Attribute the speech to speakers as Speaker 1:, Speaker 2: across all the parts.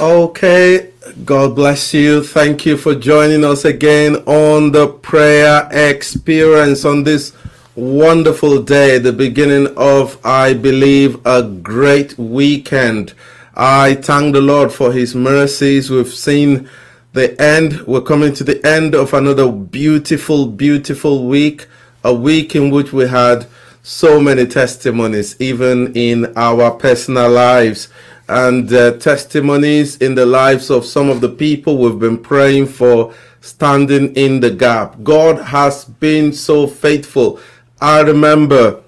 Speaker 1: Okay, God bless you. Thank you for joining us again on the prayer experience on this wonderful day, the beginning of, I believe, a great weekend. I thank the Lord for His mercies. We've seen the end. We're coming to the end of another beautiful, beautiful week, a week in which we had so many testimonies, even in our personal lives, and uh, testimonies in the lives of some of the people we've been praying for, standing in the gap. God has been so faithful. I remember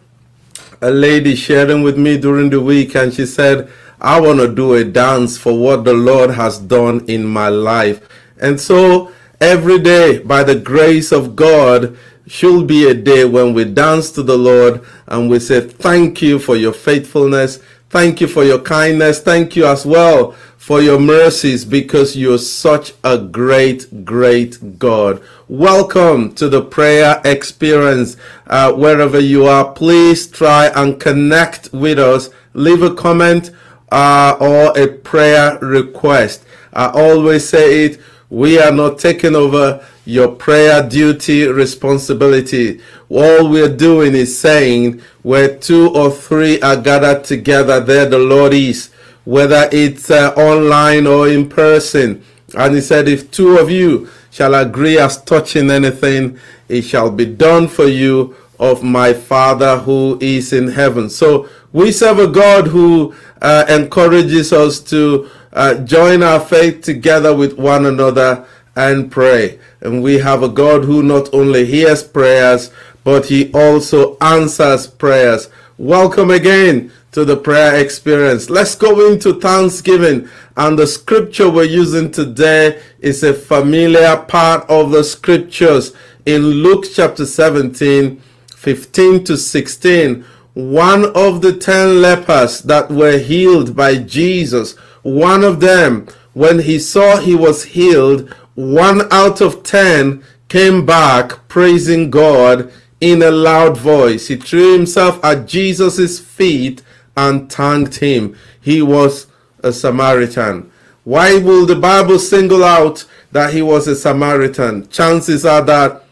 Speaker 1: a lady sharing with me during the week, and she said, I want to do a dance for what the Lord has done in my life. And so every day, by the grace of God, should be a day when we dance to the Lord and we say, Thank you for your faithfulness. Thank you for your kindness. Thank you as well for your mercies because you're such a great, great God. Welcome to the prayer experience. Uh, wherever you are, please try and connect with us. Leave a comment uh, or a prayer request. I always say it. We are not taking over your prayer duty responsibility. All we're doing is saying where two or three are gathered together, there the Lord is, whether it's uh, online or in person. And he said, if two of you shall agree as touching anything, it shall be done for you of my Father who is in heaven. So we serve a God who uh, encourages us to uh, join our faith together with one another and pray. And we have a God who not only hears prayers, but he also answers prayers. Welcome again to the prayer experience. Let's go into Thanksgiving. And the scripture we're using today is a familiar part of the scriptures in Luke chapter 17, 15 to 16. One of the ten lepers that were healed by Jesus, one of them, when he saw he was healed, one out of ten came back praising God in a loud voice. He threw himself at Jesus' feet and thanked him. He was a Samaritan. Why will the Bible single out that he was a Samaritan? Chances are that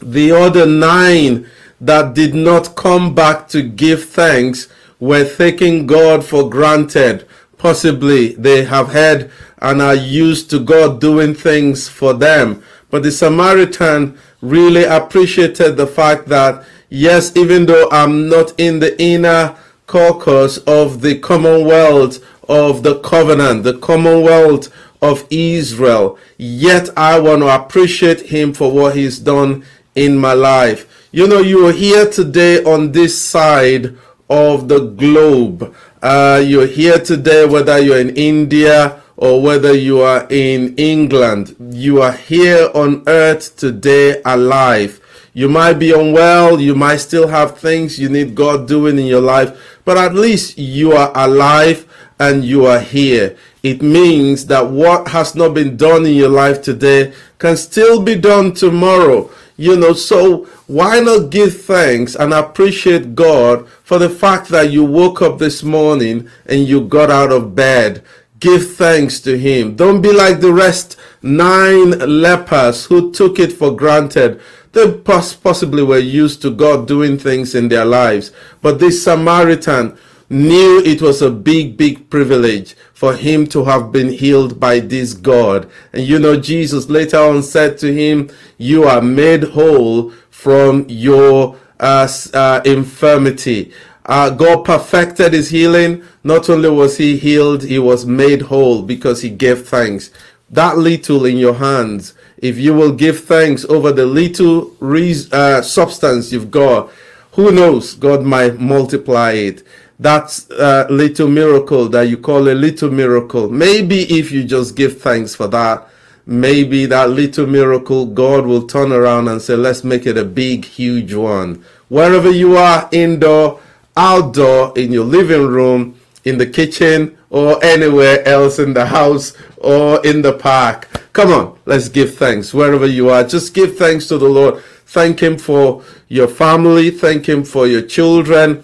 Speaker 1: the other nine that did not come back to give thanks were taking God for granted. Possibly they have heard and are used to God doing things for them. But the Samaritan really appreciated the fact that, yes, even though I'm not in the inner caucus of the commonwealth of the covenant, the commonwealth of Israel, yet I want to appreciate him for what he's done in my life. You know, you are here today on this side of the globe. Uh, you're here today, whether you're in India or whether you are in England. You are here on earth today alive. You might be unwell, you might still have things you need God doing in your life, but at least you are alive and you are here. It means that what has not been done in your life today can still be done tomorrow. You know, so why not give thanks and appreciate God for the fact that you woke up this morning and you got out of bed? Give thanks to Him. Don't be like the rest nine lepers who took it for granted. They possibly were used to God doing things in their lives. But this Samaritan knew it was a big, big privilege for him to have been healed by this God. And you know, Jesus later on said to him, You are made whole from your uh, uh, infirmity. Uh, God perfected his healing. Not only was he healed, he was made whole because he gave thanks. that little in your hands, if you will give thanks over the little uh, substance you've got, who knows? God might multiply it. That uh, little miracle that you call a little miracle. Maybe if you just give thanks for that, maybe that little miracle, God will turn around and say, let's make it a big, huge one. Wherever you are, indoor, outdoor, in your living room, in the kitchen, or anywhere else in the house or in the park. Come on, let's give thanks wherever you are. Just give thanks to the Lord. Thank Him for your family. Thank Him for your children.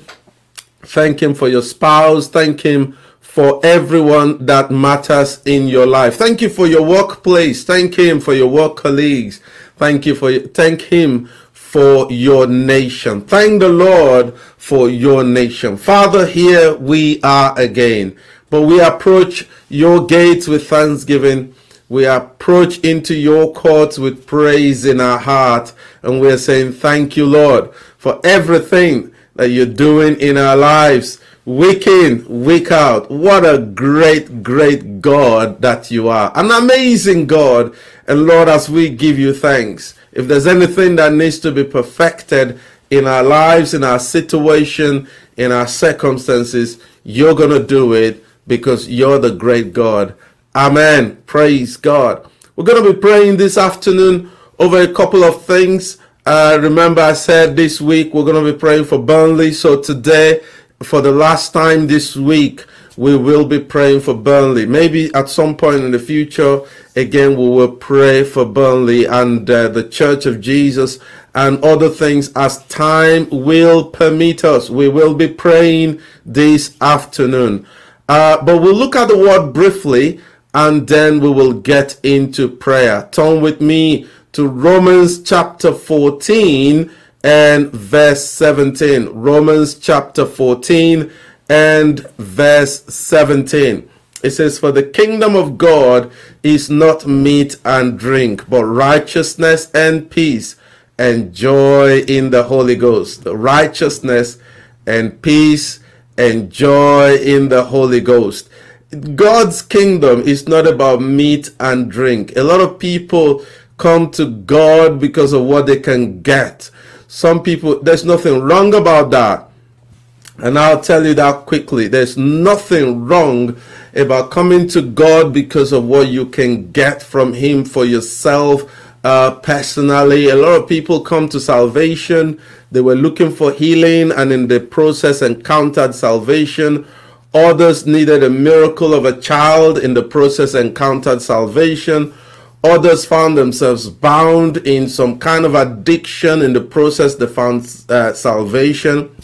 Speaker 1: Thank Him for your spouse. Thank Him for everyone that matters in your life. Thank you for your workplace. Thank Him for your work colleagues. Thank you for thank Him for your nation. Thank the Lord for your nation. Father, here we are again. But we approach your gates with thanksgiving. We approach into your courts with praise in our heart. And we're saying, Thank you, Lord, for everything that you're doing in our lives, week in, week out. What a great, great God that you are. An amazing God. And Lord, as we give you thanks, if there's anything that needs to be perfected in our lives, in our situation, in our circumstances, you're going to do it because you're the great God. Amen. Praise God. We're going to be praying this afternoon over a couple of things. Uh, remember, I said this week we're going to be praying for Burnley. So today, for the last time this week, we will be praying for Burnley. Maybe at some point in the future, again, we will pray for Burnley and uh, the Church of Jesus and other things as time will permit us. We will be praying this afternoon. Uh, but we'll look at the word briefly and then we will get into prayer. Turn with me to Romans chapter 14 and verse 17. Romans chapter 14 and verse 17. It says, For the kingdom of God is not meat and drink, but righteousness and peace and joy in the Holy Ghost. Righteousness and peace and joy in the Holy Ghost. God's kingdom is not about meat and drink. A lot of people come to God because of what they can get. Some people, there's nothing wrong about that. And I'll tell you that quickly. There's nothing wrong about coming to God because of what you can get from Him for yourself uh, personally. A lot of people come to salvation they were looking for healing and in the process encountered salvation. Others needed a miracle of a child, in the process encountered salvation. Others found themselves bound in some kind of addiction, in the process they found uh, salvation.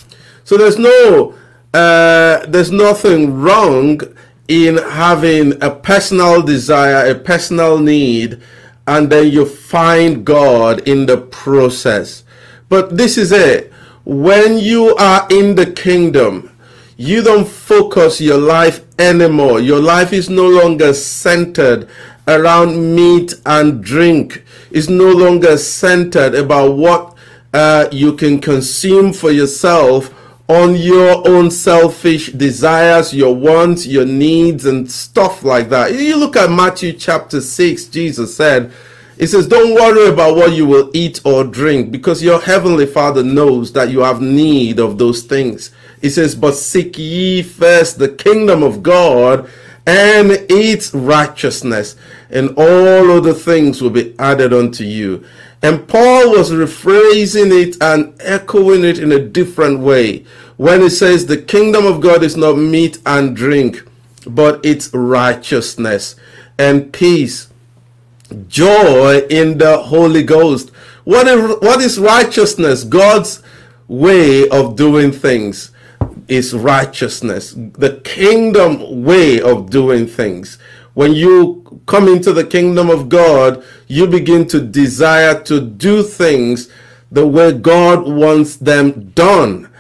Speaker 1: So there's no, uh, there's nothing wrong in having a personal desire, a personal need, and then you find God in the process. But this is it. When you are in the kingdom, you don't focus your life anymore. Your life is no longer centered around meat and drink. It's no longer centered about what uh, you can consume for yourself on your own selfish desires, your wants, your needs, and stuff like that. You look at Matthew chapter 6, Jesus said, He says, Don't worry about what you will eat or drink, because your heavenly Father knows that you have need of those things. He says, But seek ye first the kingdom of God and its righteousness, and all other things will be added unto you. And Paul was rephrasing it and echoing it in a different way when he says, The kingdom of God is not meat and drink, but it's righteousness and peace joy in the Holy Ghost. What is, what is righteousness? God's way of doing things is righteousness, the kingdom way of doing things. When you come into the kingdom of God, you begin to desire to do things the way God wants them done.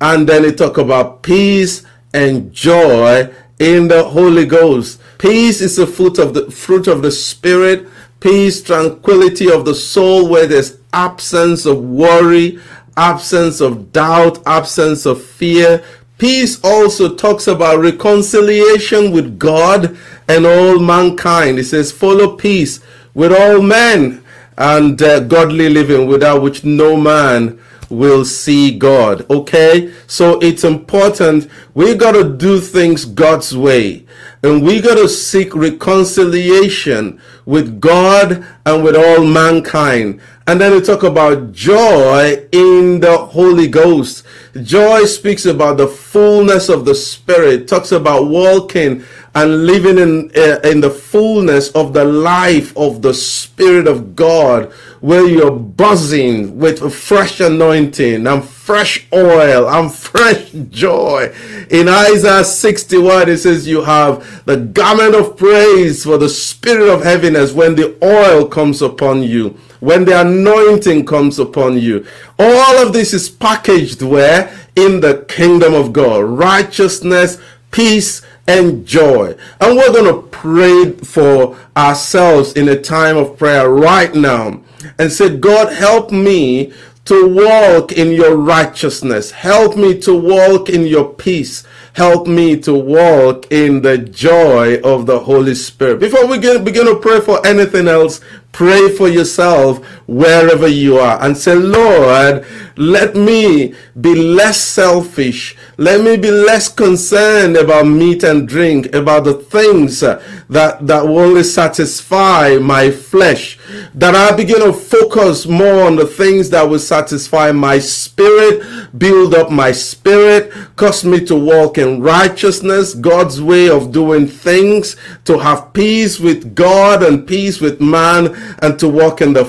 Speaker 1: And then it talk about peace and joy in the Holy Ghost. Peace is the fruit of the fruit of the spirit peace, tranquility of the soul where there's absence of worry, absence of doubt, absence of fear, Peace also talks about reconciliation with God and all mankind. It says, follow peace with all men and uh, godly living without which no man will see God. Okay? So it's important. We got to do things God's way. And we got to seek reconciliation with God and with all mankind. And then we talk about joy in the Holy Ghost. Joy speaks about the fullness of the Spirit, talks about walking and living in, uh, in the fullness of the life of the Spirit of God, where you're buzzing with a fresh anointing and fresh oil and fresh joy. In Isaiah 61, it says, You have the garment of praise for the spirit of heaviness when the oil comes upon you when the anointing comes upon you. All of this is packaged where? In the kingdom of God. Righteousness, peace, and joy. And we're going to pray for ourselves in a time of prayer right now and say, God, help me to walk in your righteousness. Help me to walk in your peace. Help me to walk in the joy of the Holy Spirit. Before we begin to pray for anything else, Pray for yourself wherever you are and say, Lord, let me be less selfish. Let me be less concerned about meat and drink, about the things that, that will only satisfy my flesh. That I begin to focus more on the things that will satisfy my spirit, build up my spirit, cause me to walk in righteousness, God's way of doing things, to have peace with God and peace with man and to walk in the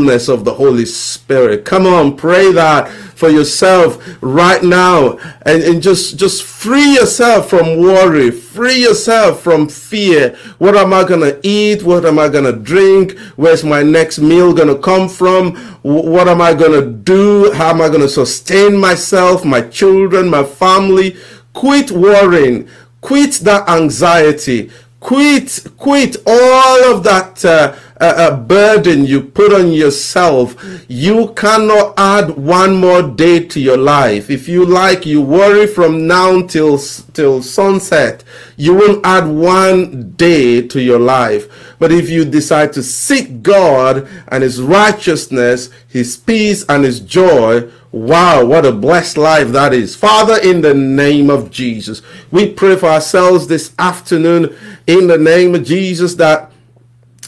Speaker 1: fullness of the Holy Spirit. Come on, pray that for yourself right now. And, and just just free yourself from worry. Free yourself from fear. What am i to eat? What am i to drink? Where's my next meal to come from? What am i to do? How am i to sustain myself my children my family? Quit worrying. Quit that anxiety. Quit quit all of that uh, a, burden you put on yourself, you cannot add one more day to your life. If you like, you worry from now till, till sunset. You won't add one day to your life. But if you decide to seek God and His righteousness, His peace and His joy, Wow, what a blessed life that is. Father, in the name of Jesus, we pray for ourselves this afternoon in the name of Jesus that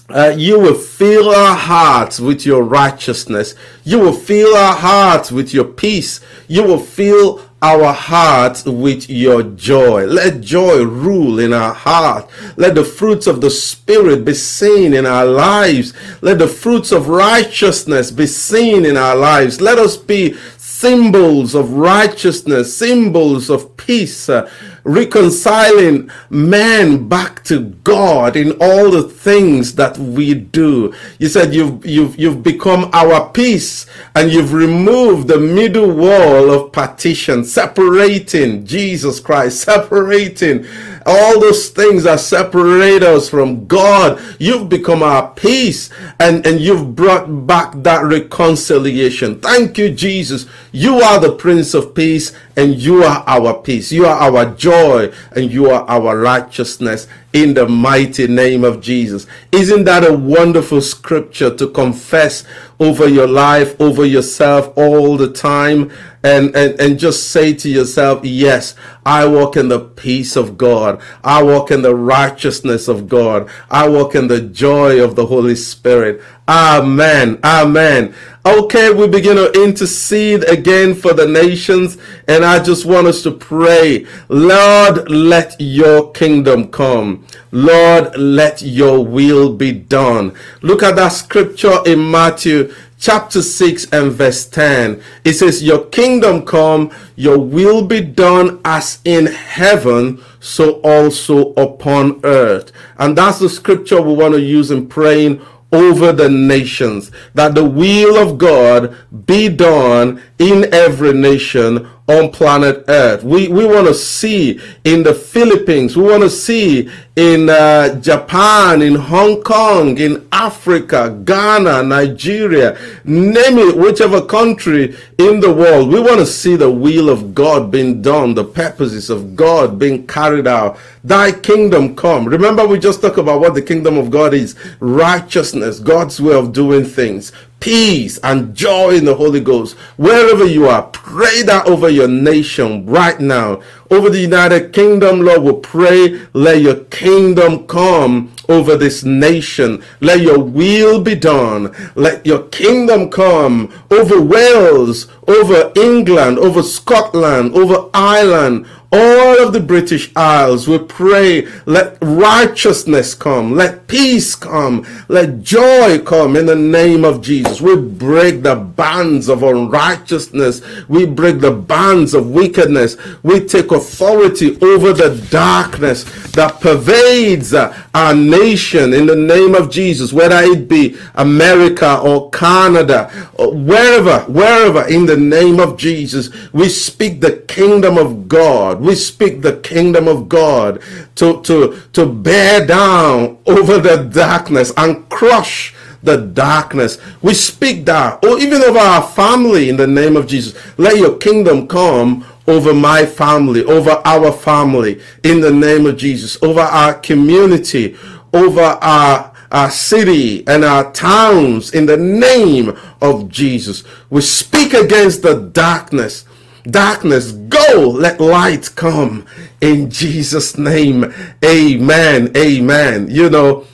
Speaker 1: uh, you will fill our hearts with your righteousness. You will fill our hearts with your peace. You will fill our hearts with your joy. Let joy rule in our heart. Let the fruits of the Spirit be seen in our lives. Let the fruits of righteousness be seen in our lives. Let us be symbols of righteousness, symbols of peace. Uh, reconciling man back to God in all the things that we do. You said you've you've you've become our peace and you've removed the middle wall of partition, separating Jesus Christ, separating all those things that separate us from God. You've become our peace and, and you've brought back that reconciliation. Thank you, Jesus. You are the Prince of Peace and you are our peace. You are our joy and you are our righteousness in the mighty name of Jesus. Isn't that a wonderful scripture to confess over your life, over yourself all the time? And, and, and just say to yourself, yes, I walk in the peace of God. I walk in the righteousness of God. I walk in the joy of the Holy Spirit. Amen. Amen. Okay, we begin to intercede again for the nations, and I just want us to pray. Lord, let your kingdom come. Lord, let your will be done. Look at that scripture in Matthew chapter 6 and verse 10. It says, Your kingdom come, your will be done as in heaven, so also upon earth. And that's the scripture we want to use in praying over the nations, that the will of God be done in every nation on planet Earth. We, we want to see in the Philippines, we want to see in uh, Japan, in Hong Kong, in Africa, Ghana, Nigeria, name it, whichever country in the world. We want to see the will of God being done, the purposes of God being carried out. Thy kingdom come. Remember, we just talked about what the kingdom of God is righteousness, God's way of doing things peace and joy in the Holy Ghost. Wherever you are, pray that over your nation right now. Over the United Kingdom, Lord, we pray, let your kingdom come over this nation. Let your will be done. Let your kingdom come over Wales, over England, over Scotland, over Ireland, all of the British Isles, we pray, let righteousness come, let peace come, let joy come in the name of Jesus. We break the bands of unrighteousness, we break the bands of wickedness, we take authority over the darkness that pervades uh, our nation in the name of Jesus, whether it be America or Canada, or wherever, wherever, in the name of Jesus, we speak the kingdom of God we speak the kingdom of God to, to, to bear down over the darkness and crush the darkness. We speak that, or even over our family in the name of Jesus. Let your kingdom come over my family, over our family in the name of Jesus, over our community, over our, our city and our towns in the name of Jesus. We speak against the darkness Darkness, go, let light come in Jesus' name. Amen. Amen. You know,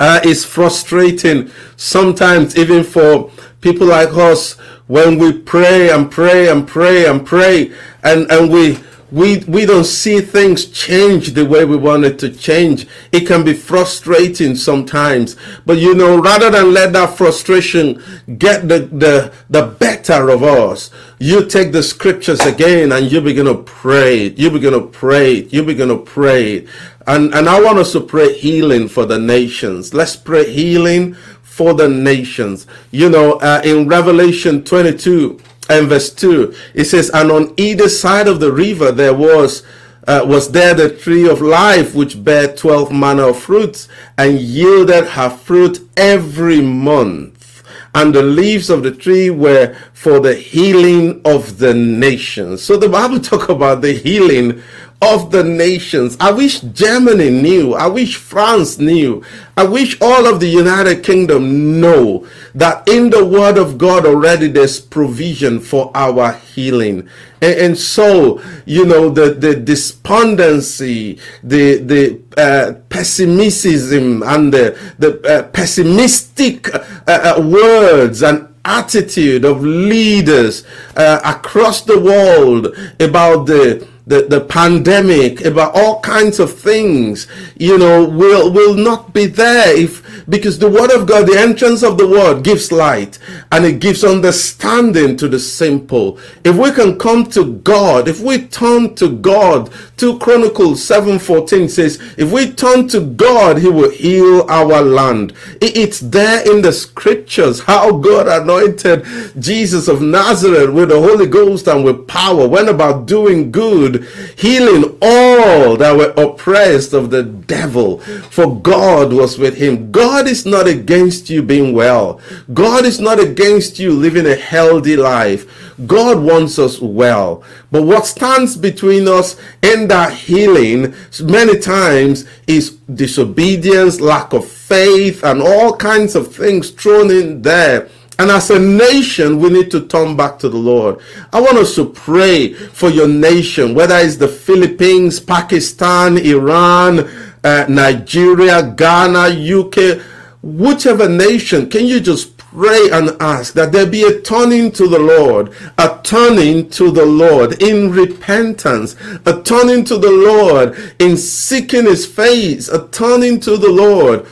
Speaker 1: uh, it's frustrating sometimes, even for people like us, when we pray and pray and pray and pray, and, and we we we don't see things change the way we want it to change it can be frustrating sometimes but you know rather than let that frustration get the the the better of us you take the scriptures again and you begin to pray. You begin to pray. You begin to pray. And and i want us to pray healing for the nations. Let's pray healing for the nations. You know uh, in revelation 22 and verse 2 it says and on either side of the river there was uh, was there the tree of life which bare 12 manner of fruits and yielded her fruit every month and the leaves of the tree were for the healing of the nations. So the bible talk about the healing of the nations. I wish Germany knew. I wish France knew. I wish all of the United Kingdom know that in the Word of God already there's provision for our healing. And, and so, you know, the, the despondency, the, the uh, pessimism and the, the uh, pessimistic uh, uh words and attitude of leaders uh, across the world about the the, the pandemic, about all kinds of things, you know, will, will not be there if, because the word of God, the entrance of the word gives light and it gives understanding to the simple. If we can come to God, if we turn to God, 2 Chronicles 7:14 says, if we turn to God, he will heal our land. It's there in the scriptures how God anointed Jesus of Nazareth with the Holy Ghost and with power, went about doing good, healing all that were oppressed of the devil, for God was with him. God is not against you being well. God is not against you living a healthy life. God wants us well. But what stands between us and that healing many times is disobedience, lack of faith, and all kinds of things thrown in there. And as a nation, we need to turn back to the Lord. I want us to pray for your nation, whether it's the Philippines, Pakistan, Iran, uh, Nigeria, Ghana, UK, whichever nation. Can you just pray and ask that there be a turning to the Lord, a turning to the Lord in repentance, a turning to the Lord in seeking his face, a turning to the Lord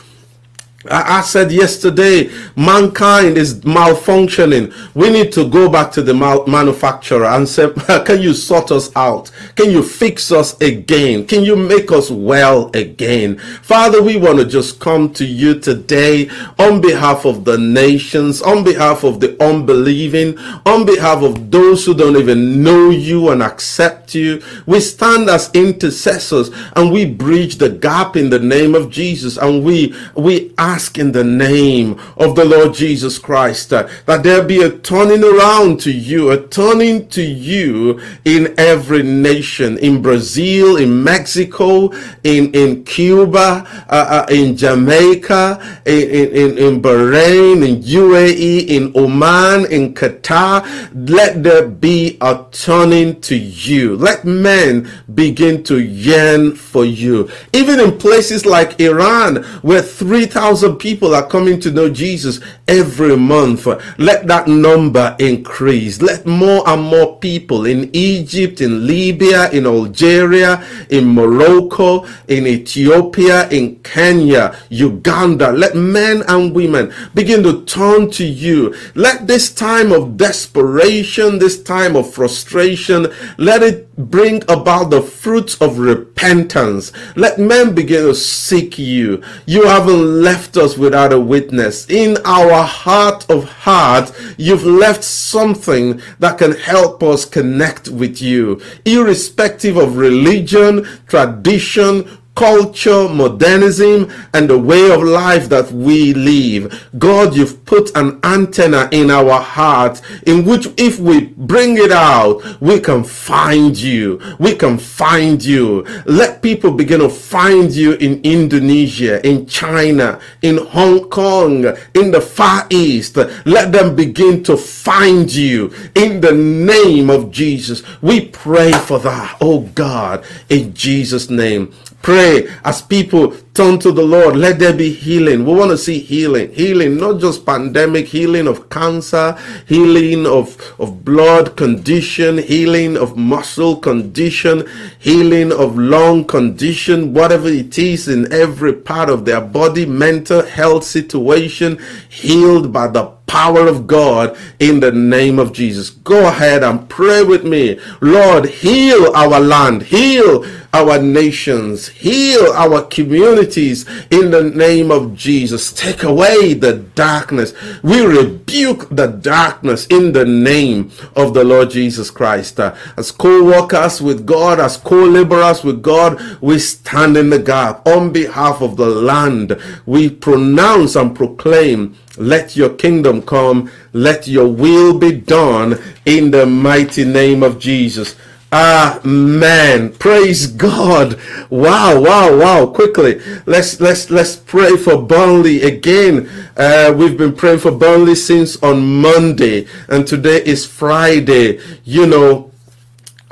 Speaker 1: I said yesterday, mankind is malfunctioning. We need to go back to the manufacturer and say, Can you sort us out? Can you fix us again? Can you make us well again? Father, we want to just come to you today on behalf of the nations, on behalf of the unbelieving, on behalf of those who don't even know you and accept you. We stand as intercessors and we bridge the gap in the name of Jesus and we, we ask in the name of the Lord Jesus Christ uh, that there be a turning around to you, a turning to you in every nation, in Brazil, in Mexico, in, in Cuba, uh, uh, in Jamaica, in, in, in Bahrain, in UAE, in Oman, in Qatar. Let there be a turning to you. Let men begin to yearn for you. Even in places like Iran, where 3,000 thousand people are coming to know Jesus every month. Let that number increase. Let more and more people in Egypt, in Libya, in Algeria, in Morocco, in Ethiopia, in Kenya, Uganda, let men and women begin to turn to you. Let this time of desperation, this time of frustration, let it bring about the fruits of repentance. Let men begin to seek you. You haven't left left us without a witness. In our heart of heart, you've left something that can help us connect with you, irrespective of religion, tradition, culture, modernism, and the way of life that we live. God, you've put an antenna in our heart in which if we bring it out, we can find you. We can find you. Let people begin to find you in Indonesia, in China, in Hong Kong, in the Far East. Let them begin to find you in the name of Jesus. We pray for that, oh God, in Jesus' name. Pray as people turn to the Lord. Let there be healing. We want to see healing. Healing, not just pandemic, healing of cancer, healing of, of blood condition, healing of muscle condition, healing of lung condition, whatever it is in every part of their body, mental health situation, healed by the power of God in the name of Jesus. Go ahead and pray with me. Lord, heal our land, heal our nations, heal our communities in the name of Jesus. Take away the darkness. We rebuke the darkness in the name of the Lord Jesus Christ. Uh, as co workers with God, as co laborers with God, we stand in the gap on behalf of the land. We pronounce and proclaim let your kingdom come. Let your will be done in the mighty name of Jesus. Amen. Praise God. Wow, wow, wow. Quickly, let's let's let's pray for Burnley again. Uh, we've been praying for Burnley since on Monday, and today is Friday. You know,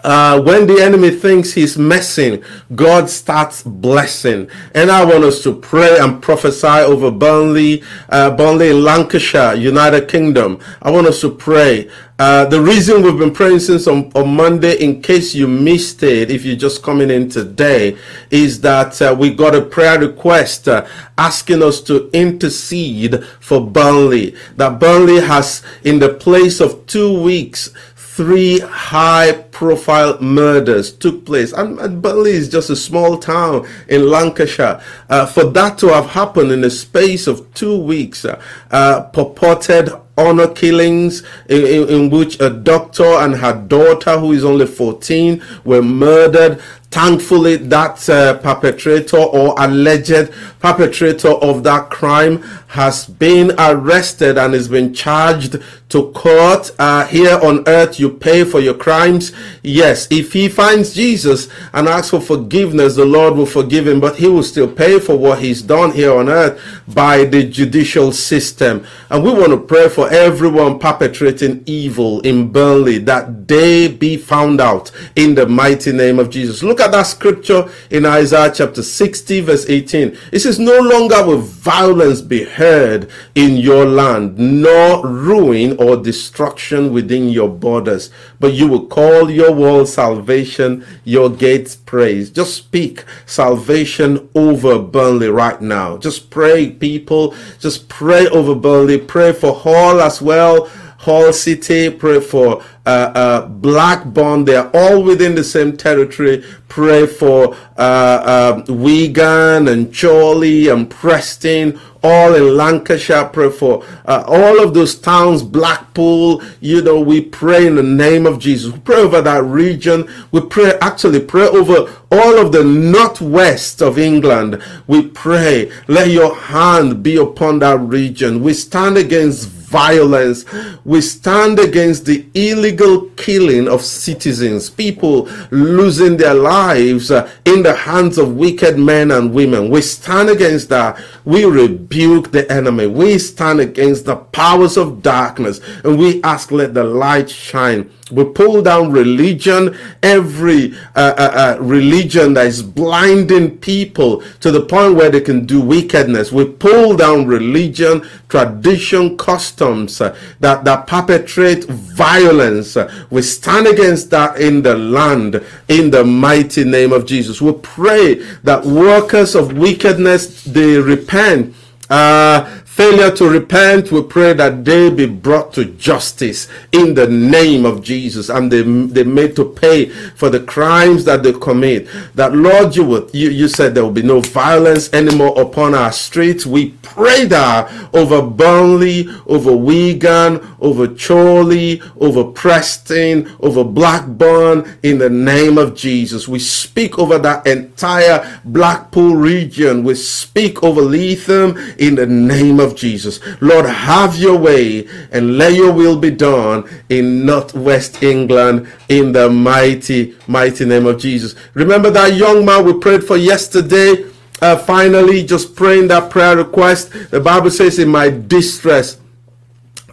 Speaker 1: uh, when the enemy thinks he's messing, God starts blessing. And I want us to pray and prophesy over Burnley, uh, Burnley Lancashire, United Kingdom. I want us to pray. Uh, the reason we've been praying since on, on, Monday, in case you missed it, if you're just coming in today, is that uh, we got a prayer request uh, asking us to intercede for Burnley. That Burnley has, in the place of two weeks, three high profile murders took place. And, and Burnley is just a small town in Lancashire. Uh, for that to have happened in the space of two weeks, uh, uh, purported honor killings in, in, in, which a doctor and her daughter, who is only 14, were murdered. Thankfully, that uh, perpetrator or alleged perpetrator of that crime has been arrested and has been charged to court. Uh, here on earth, you pay for your crimes. Yes, if he finds Jesus and asks for forgiveness, the Lord will forgive him, but he will still pay for what he's done here on earth by the judicial system. And we want to pray for everyone perpetrating evil in Burnley that they be found out in the mighty name of Jesus. Look at that scripture in Isaiah chapter 60, verse 18. It says, No longer will violence be heard in your land, nor ruin or destruction within your borders, but you will call your wall salvation, your gates praise. Just speak salvation over Burnley right now. Just pray people. Just pray over Burnley. Pray for Hall as well. Hall City, pray for uh, uh, Blackburn. They are all within the same territory. Pray for uh, uh, Wigan and Chorley and Preston, all in Lancashire. Pray for uh, all of those towns, Blackpool. You know, we pray in the name of Jesus. We pray over that region. We pray, actually, pray over all of the northwest of England. We pray, let your hand be upon that region. We stand against violence. We stand against the illegal killing of citizens, people losing their lives uh, in the hands of wicked men and women. We stand against that. We rebuke the enemy. We stand against the powers of darkness and we ask, let the light shine we pull down religion, every uh, uh, uh, religion that is blinding people to the point where they can do wickedness. We pull down religion, tradition, customs uh, that, that perpetrate violence. we stand against that in the land in the mighty name of Jesus. We pray that workers of wickedness they repent. Uh, failure to repent, we pray that they be brought to justice in the name of Jesus and they, they made to pay for the crimes that they commit. That Lord, you would you, you said there will be no violence anymore upon our streets. We pray that over Burnley, over Wigan, over Chorley, over Preston, over Blackburn in the name of Jesus. We speak over that entire Blackpool region. We speak over Lytham in the name of of Jesus. Lord, have your way and let your will be done in Northwest England in the mighty, mighty name of Jesus. Remember that young man we prayed for yesterday? Uh, finally, just praying that prayer request. The Bible says, In my distress,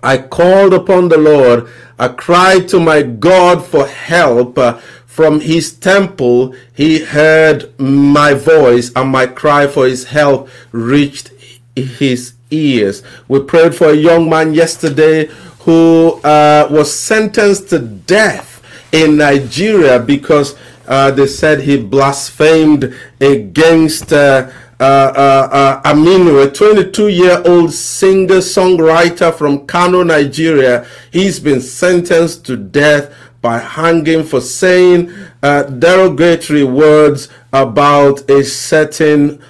Speaker 1: I called upon the Lord. I cried to my God for help. Uh, from his temple, he heard my voice, and my cry for his help reached his ears. We prayed for a young man yesterday who uh, was sentenced to death in Nigeria because uh, they said he blasphemed against uh, uh, uh, uh Aminu, a 22 year old singer songwriter from Kano, Nigeria. He's been sentenced to death by hanging for saying uh, derogatory words about a certain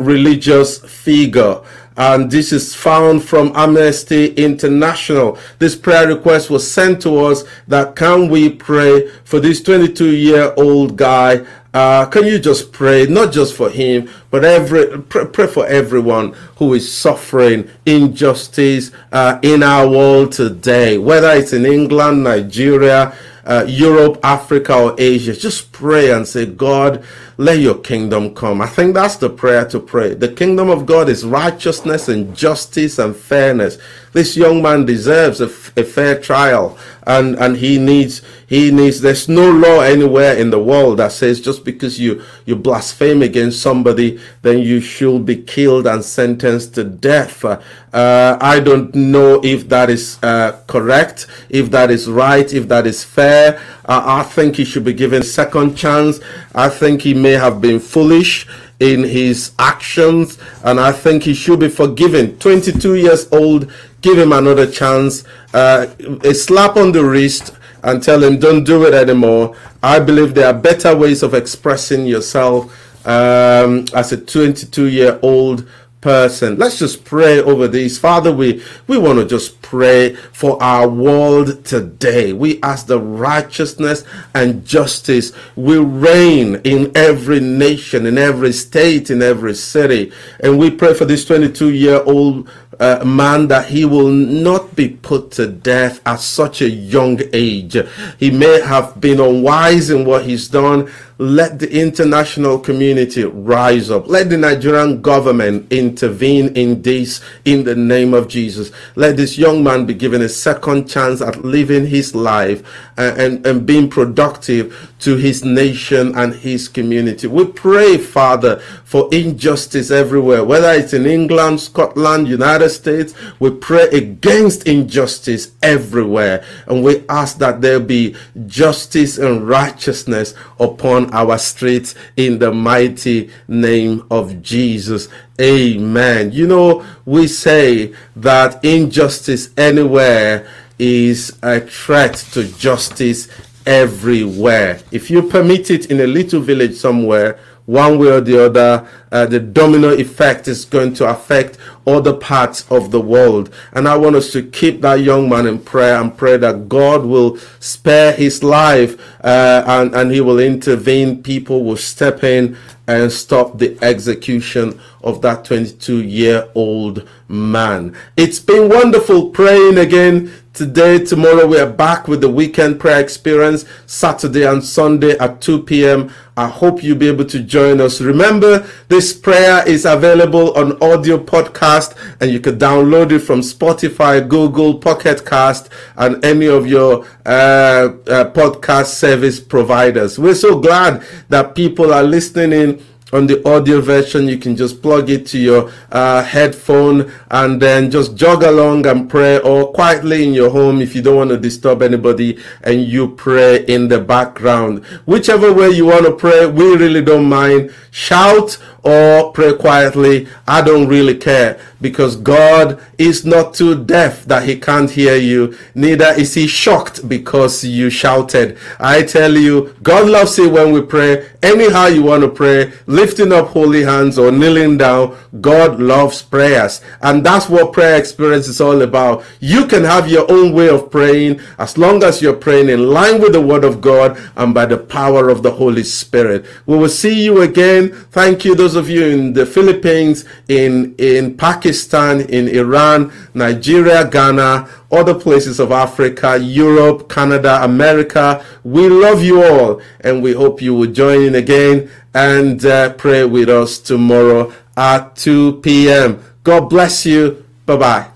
Speaker 1: religious figure and this is found from Amnesty International. This prayer request was sent to us that can we pray for this 22 year old guy uh, can you just pray, not just for him, but every pray, pray for everyone who is suffering injustice uh, in our world today, whether it's in England, Nigeria, uh, Europe, Africa, or Asia. Just pray and say, God, let your kingdom come. I think that's the prayer to pray. The kingdom of God is righteousness and justice and fairness. This young man deserves a, fair trial and, and he needs, he needs, there's no law anywhere in the world that says just because you, you blaspheme against somebody, then you should be killed and sentenced to death. Uh, I don't know if that is uh, correct, if that is right, if that is fair. Uh, I think he should be given a second chance. I think he may have been foolish in his actions, and I think he should be forgiven. 22 years old, give him another chance. Uh, a slap on the wrist and tell him, don't do it anymore. I believe there are better ways of expressing yourself um, as a 22 year old person. Let's just pray over these. Father, we, we want to just pray for our world today. We ask the righteousness and justice will reign in every nation, in every state, in every city. And we pray for this 22 year old uh, man that he will not be put to death at such a young age. He may have been unwise in what he's done. Let the international community rise up. Let the Nigerian government intervene in this in the name of Jesus. Let this young man be given a second chance at living his life and, and, and being productive to his nation and his community. We pray, Father, for injustice everywhere, whether it's in England, Scotland, United States. We pray against injustice everywhere. And we ask that there be justice and righteousness upon our streets in the mighty name of Jesus. Amen. You know, we say that injustice anywhere is a threat to justice everywhere. If you permit it in a little village somewhere, one way or the other, uh, the domino effect is going to affect other parts of the world. And I want us to keep that young man in prayer and pray that God will spare his life uh, and, and he will intervene. People will step in and stop the execution of that 22 year old man. It's been wonderful praying again Today, tomorrow, we are back with the weekend prayer experience, Saturday and Sunday at 2 p.m. I hope you'll be able to join us. Remember, this prayer is available on audio podcast and you can download it from Spotify, Google, Pocket Cast, and any of your uh, uh, podcast service providers. We're so glad that people are listening in on the audio version. You can just plug it to your uh, headphone and then just jog along and pray or quietly in your home if you don't want to disturb anybody and you pray in the background. Whichever way you want to pray we really don't mind. Shout or pray quietly i don't really care because God is not too deaf that he can't hear you, neither is he shocked because you shouted. I tell you, God loves it when we pray. Anyhow you want to pray, lifting up holy hands or kneeling down, God loves prayers. And that's what prayer experience is all about. You can have your own way of praying as long as you're praying in line with the word of God and by the power of the Holy Spirit. We will see you again. Thank you, those of you in the Philippines, in, in Pakistan, in Iran, Nigeria, Ghana, other places of Africa, Europe, Canada, America. We love you all and we hope you will join in again and uh, pray with us tomorrow at 2 p.m. God bless you. Bye bye.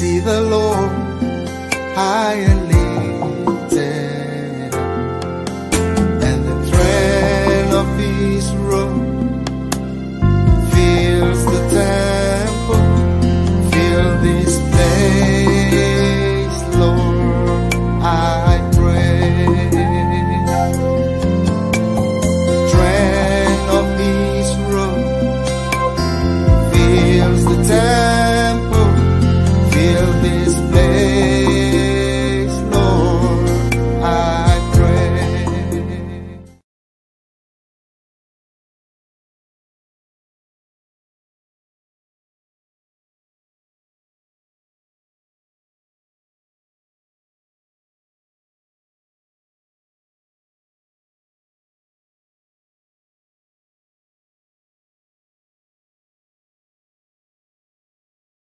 Speaker 2: See the Lord high